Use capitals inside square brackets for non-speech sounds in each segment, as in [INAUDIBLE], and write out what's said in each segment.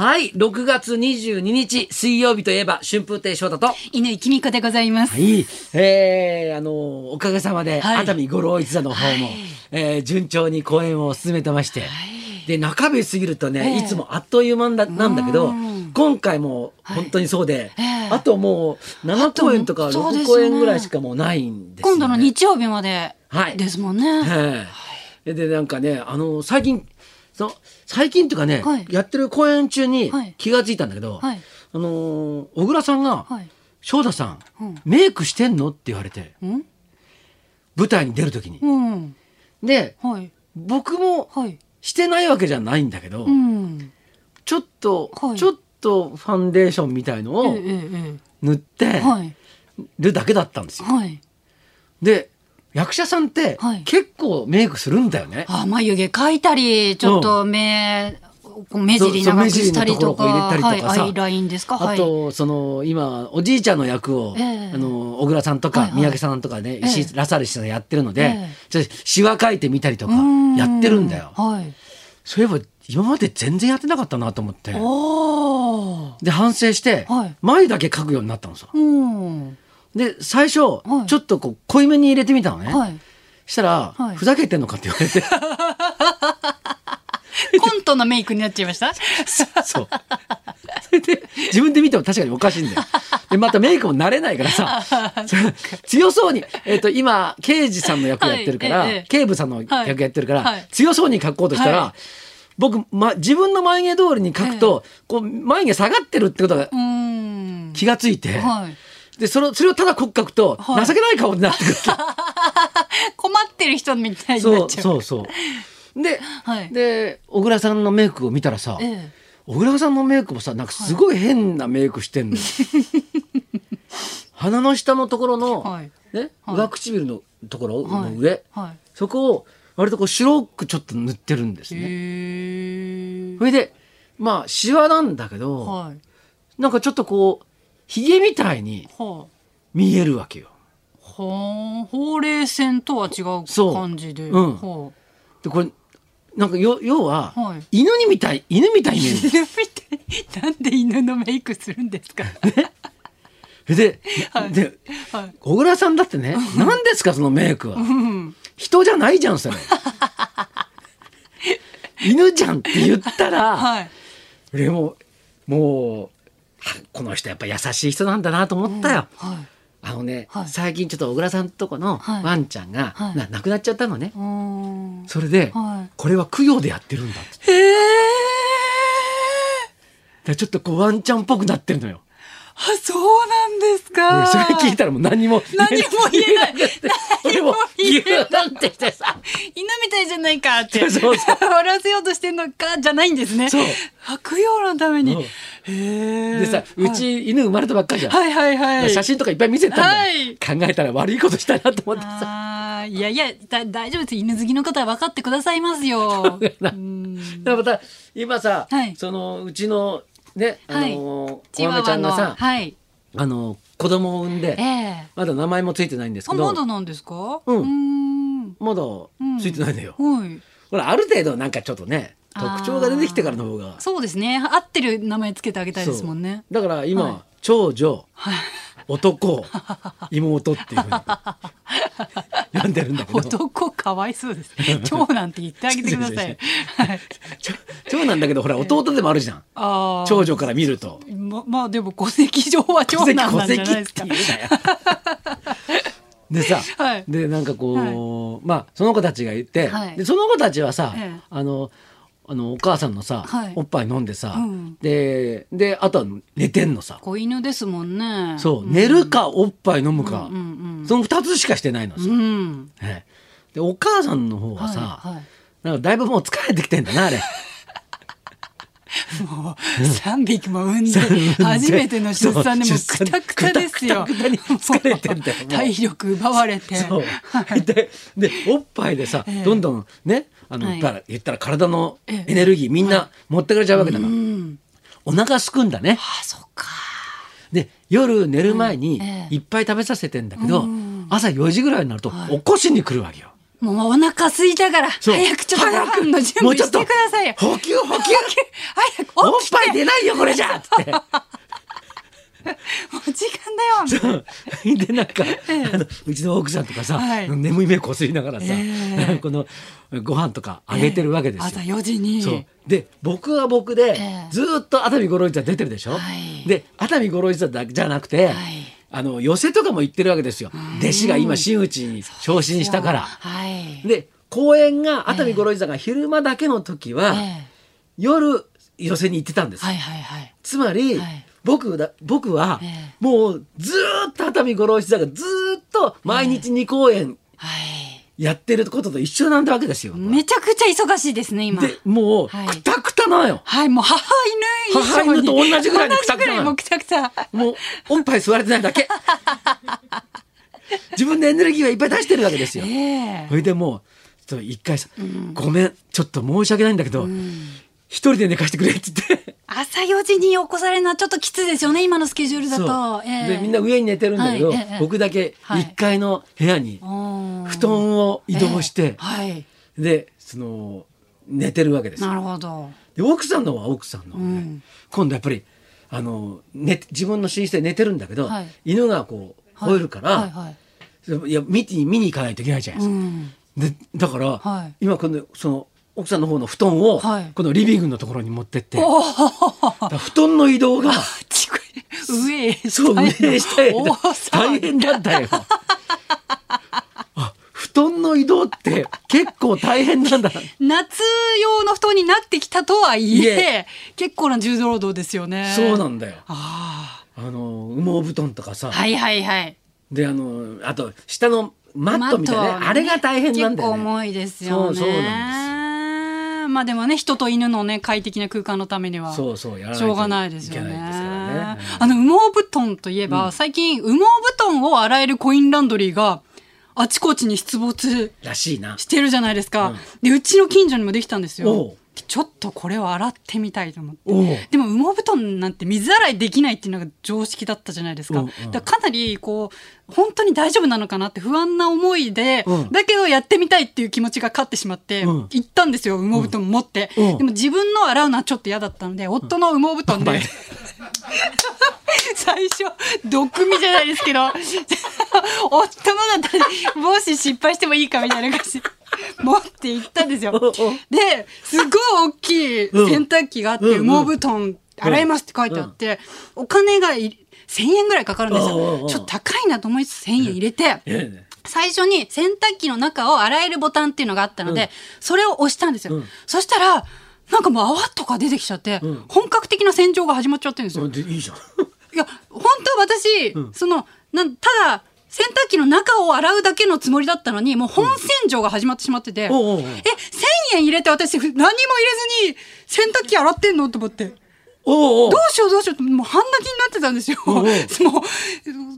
はい、6月22日水曜日といえば春風亭昇太と。は犬井君子でございます。い、えー、あのおかげさまで、はい。熱海五郎一座の方も、えー順調に公演を進めてまして、で中日過ぎるとね、ええ。いつもあっという間だなんだけどうん。今回も本当にそうで、ええ。あともう7公演とか6あとそうですよね公演ぐらいしかもうないんですよ、ね。今度の日曜日まではい。ですもんね。はい、でなんかねあの最近その最近というかね、はいやってる公演中にはい気がついたんだけど、はいあのー小倉さんがはい。「翔太さん、うんメイクしてんの?」って言われてうん舞台に出る時に。うん。ではい。僕もはい。してないわけじゃないんだけど、うん。ちょっと、はいちょっとファンデーションみたいのを塗って。るだけだったんですよ。はい。で役者さんってはい結構メイクするんだよね。あ、眉毛描いたり、ちょっと目、目尻長くしたりとか、はい、アイラインですか？はい。あと、その今おじいちゃんの役を、ええあの小倉さんとかはいはい三宅さんとかね、ええ石井ラサール氏さんやってるので、ええちょっとシワ描いてみたりとかうんやってるんだよ。はい。そういえば今まで全然やってなかったなと思って。で反省して、はい眉だけ描くようになったのさ。うん。で最初、はいちょっとこう濃いめに入れてみたのね。はい。したら、はいふざけてんのかって言われて [LAUGHS] [LAUGHS] コントのメイクになっちゃいました？そう。それで自分で見ても確かにおかしいんだよ。でまたメイクも慣れないからさ [LAUGHS] 強そうに、えっと今刑事さんの役やってるから、はいええ警部さんの役やってるから、はい強そうに描こうとしたら、は僕、ま、自分の眉毛通りに描くと、こう眉毛下がってるってことがうん。気がついて、はい。でそれそれをただ濃く描くと、はい情けない顔になってくる [LAUGHS] 困ってる人みたいになそうっちゃう。そうそう。で,、はいで小倉さんのメイクを見たらさ、ええ小倉さんのメイクもさなんかすごい変なメイクしてんのよ。[LAUGHS] 鼻の下のところの、はいね、はい上唇のところはいの上、はい。そこを割とこう白くちょっと塗ってるんですね。そ。れでまあシワなんだけど、はい。なんかちょっとこうひげみたいには見えるわけよ。あ。はあ。ほうれい線とは違う感じで。うんはでこれなんかよ要は、はい犬にみたい犬みたいに見えるあ。犬みたい。なんで犬のメイクするんですか？で、はいではい。小倉さんだってね何ですかそのメイクは？うん。人じゃないじゃんそれ。[LAUGHS] 犬じゃんって言ったら、はい。俺ももうあこの人やっぱ優しい人なんだなと思ったよ。はい。あのね、はい最近ちょっと小倉さんとこのはいワンちゃんが、はいな亡くなっちゃったのね。うん。それで、はいこれは供養でやってるんだって。へえ。でちょっとこうワンちゃんっぽくなってるのよ。あ、そうなんですか。それ聞いたらもう何も何も言えない俺も何も言えないギューなんてしてさ。犬みたいじゃないかって。そうそうそ笑わせようとしてんのかじゃないんですね。そう白用のために。でさ、うち犬生まれたばっかりじゃん。はいはいはい。写真とかいっぱい見せたんだ。よ、はい。考えたら悪いことしたなと思ってさ。いやいやだ大丈夫です。犬好きの方は分かってくださいますよ。[LAUGHS] うん。でまた今さ、はい。そのうちのねあのはい。ーチワ小梅ちゃんがさ、はい。あの子供を産んでええ。まだ名前もついてないんですあけど。まだなんですか？うん。ーん。まだついてないのよ、はい。ほらある程度なんかちょっとね特徴が出てきてからの方が。そうですね。合ってる名前つけてあげたいですもんね。だから今、はい。長女はい。男妹っていうふうに呼んでるんだけど。[LAUGHS] 男かわいそうです。長男って言ってあげてください。[LAUGHS] 長男だけどほら弟でもあるじゃん。長女から見ると。ままあでも戸籍上は長男なんじゃないですか。でさ、はい。でなんかこう、まあその子たちがいて、はい。でその子たちはさ、ええ。あのあのお母さんのさ、はいおっぱい飲んでさ、うんでであとは寝てんのさ、子犬ですもんね。そう、寝るかおっぱい飲むか、うんうんその2つしかしてないのさ、うん。うん。ええでお母さんの方はさ、はいはいなんかだいぶもう疲れてきてんだなあれ。[LAUGHS] もう三匹も産んで初めての出産でもくたくたですよ。疲れてんだよ [LAUGHS] 体力奪われて。ででおっぱいでさ、ええ。どんどんねあの、はい。言ったら体のええ。エネルギーみんな持ってかれちゃうわけだから、うん。お腹すくんだね。あ、そっか。で夜寝る前にええ。いっぱい食べさせてんだけど、うん。朝4時ぐらいになるとはい。起こしに来るわけよ。もうお腹空いたから、早くちょっとご早く飯の準備してもうちょっと。くださいよ。補給補給。早くおっぱい出ないよこれじゃ。って。もう時間だよ。でなんか、あのうちの奥さんとかさ、はい。眠い目こすりながらさ、ええ。このご飯とかあげてるわけですよ。朝4時に。で僕は僕で、ええ。ずーっと熱海五郎一座出てるでしょ、はい。で熱海五郎一座だけじゃなくて、はいあの寄席とかも行ってるわけですよ弟子が今真打ちに昇進したから。はい。で公演が熱海五郎一座が昼間だけの時は、ええ夜寄席に行ってたんです。つまり、はい僕だ僕は、ええもうずーっと熱海五郎一座がずーっと毎日2公演はい。やってることと一緒なんだわけですよ。めちゃくちゃ忙しいですね、今。でもう、はいくたくたなのよ。はい、もう母犬母犬と同じぐらいにくたくたもうくたくた。もうおっぱい吸われてないだけ。[LAUGHS] 自分でエネルギーはいっぱい出してるわけですよ。ええそれでもうちょっと一回さ、ごめんちょっと申し訳ないんだけど、一人で寝かしてくれっつって。朝4時に起こされるのはちょっときついですよね、今のスケジュールだと。ええでみんな上に寝てるんだけど、僕だけはい1階の部屋に布団を移動して、ええはい。でその寝てるわけですよなるほど。で奥さんのは奥さんの、うん今度やっぱりあの寝自分の寝室で寝てるんだけど、はい犬がこう吠えるから、はいはい。いや見に見に行かないといけないじゃないですか。うん。でだから、はい今今度その奥さんの方の布団を、はいこのリビングのところに持ってって布団の移動が上へ下へ大変だったよ。団の移動って結構大変なんだ。夏用の布団になってきたとはいいええ結構な重労働ですよね。そうなんだよ。ああの羽毛布団とかさ、あ。はいはいはい。であのあと下のマットみたいなねねあれが大変なんだよね。結構重いですよね。そうそうなんまあでもね人と犬のね快適な空間のためにはそうそうやらないしょうとがないですよね。ね。あの羽毛布団といえば、最近羽毛布団を洗えるコインランドリーがあちこちに出没らしいな。してるじゃないですか。でうちの近所にもできたんですおよう。ちょっとこれを洗ってみたいと思って。でも羽毛布団なんて水洗いできないっていうのが常識だったじゃないですか。うんうんだからかなりこう本当に大丈夫なのかなって不安な思いで、うんだけどやってみたいっていう気持ちが勝ってしまって、うん行ったんですよ羽毛布団持って、うんでも自分の洗うのはちょっと嫌だったので夫の羽毛布団で、うん最初毒味じゃないですけど夫のだったらもし失敗してもいいかみたいな感じで持って行ったんですよ。ですっごい大きい洗濯機があって、うん羽毛布団洗えますって書いてあって、お金がい1000円ぐらいかかるんですよ。ちょっと高いなと思いつつ1000円入れて、最初に洗濯機の中を洗えるボタンっていうのがあったので、うん。それを押したんですよ。うん。そしたら、なんかもう泡とか出てきちゃって、うん本格的な洗浄が始まっちゃってるんですよ。でいいじゃん。[LAUGHS] いや、本当は私、うんその、なん、ただ、洗濯機の中を洗うだけのつもりだったのに、もう本洗浄が始まってしまってて、おうおうおうえ、1000円入れて私、ふ何にも入れずに洗濯機洗ってんのと思って。おうおうどうしようどうしようって、もう半泣きになってたんですよ。おうおう [LAUGHS] もう、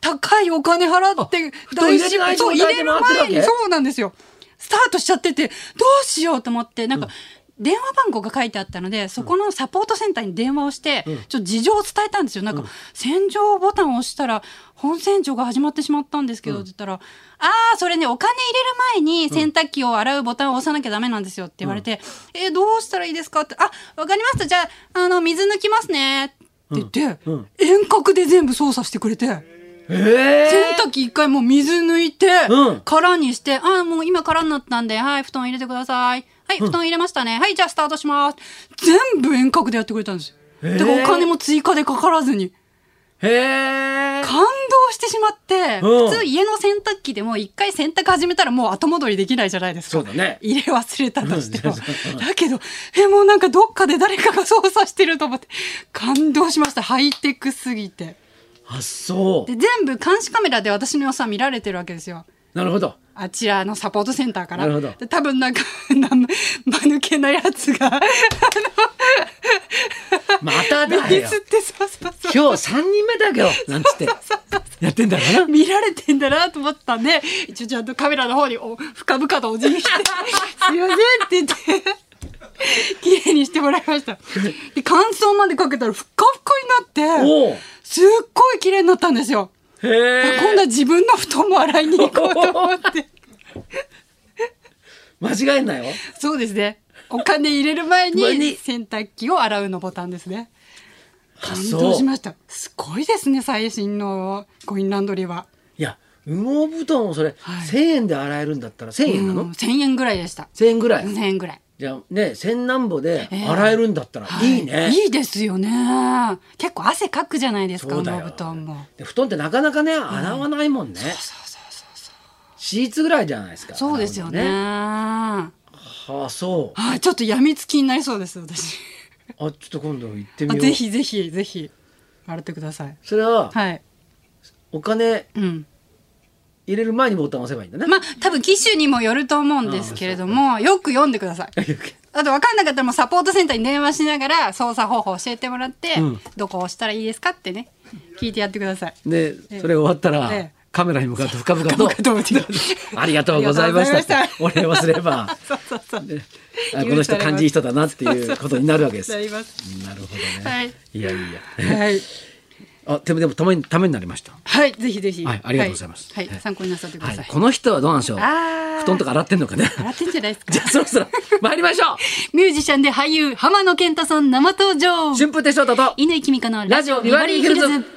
高いお金払って、布団入れてないそう、入れる前に、そうなんですよ。スタートしちゃってて、どうしようと思って、なんか、電話番号が書いてあったので、そこのサポートセンターに電話をして、うん。ちょっと事情を伝えたんですよ。なんか、洗浄ボタンを押したら、本洗浄が始まってしまったんですけど、って言ったら、ああ、それね、お金入れる前に洗濯機を洗うボタンを押さなきゃダメなんですよって言われて、えーどうしたらいいですか？って、あ、わかりました。じゃあ、あの、水抜きますね。って言って、遠隔で全部操作してくれて、え洗濯機一回もう水抜いて、うん。空にして、あ、もう今空になったんで、はい、布団入れてください。はい、布団入れましたね。はい、じゃあスタートします。全部遠隔でやってくれたんですよ。へーだからお金も追加でかからずに。へえ。感動してしまって、うん普通家の洗濯機でも一回洗濯始めたらもう後戻りできないじゃないですか。そうだね入れ忘れたとしても。うんだけど、え、もうなんかどっかで誰かが操作してると思って、感動しました。ハイテクすぎて。あそうで、。全部監視カメラで私の様子は見られてるわけですよ。なるほど。あちらのサポートセンターから。なるほどで多分なんか、[LAUGHS] な間抜けなやつが、まただよ。今日三人目だけどなんつってやってんだからな。見られてんだなと思ったんで、一応ちゃんとカメラの方にお深々とお辞儀して、[LAUGHS] すいませんって言って、綺麗にしてもらいました。で、乾燥までかけたらふっかふかになって、すっごい綺麗になったんですよ。今度は自分の布団も洗いに行こうと思って。[LAUGHS] 間違えんなよ。そうですね。お金入れる前前にに洗濯機を洗うのボタンですね。感動しました。すごいですね、最新のコインランドリーは。いや羽毛布団をそれ、はい1,000円で洗えるんだったら1,000円なの、うん、1000円ぐらいでした。1,000円ぐらい、1000円ぐらい。じゃあね千何歩でええ洗えるんだったらいいね、はいいいですよね。結構汗かくじゃないですか、布団も。で布団ってなかなかね洗わないもんね、シーツぐらいじゃないですかそうですよね。洗うのははあそうい、ちょっとやみつきになりそうです、私。あちょっと今度行ってみようあぜひぜひぜひ洗ってください。それははい。お金うん。入れる前にボタンを押せばいいんだね、まあ多分機種にもよると思うんですけれども、よく読んでください。[LAUGHS] あと分かんなかったらもうサポートセンターに電話しながら操作方法教えてもらって、うん。どこを押したらいいですかってね聞いてやってください。でそれ終わったら、ええ。カメラに向かって深々と [LAUGHS] ありがとうございました。お礼をすれば [LAUGHS] そうそうそう。この人感じいい人だなっていうことになるわけです。なるほどね、はい。いやいや。はい。あでもでもためにためになりました。はい、ぜひぜひ。はいありがとうございます。はい、はい参考になさってください。はいこの人はどうなんでしょう？布団とか洗ってんのかね？洗ってんじゃないですか。じゃ。あそろそろ参りましょミュージシャンで俳優浜野健太さん生登場。う。春風亭昇太と乾きみかのラジオビバリーヒルズ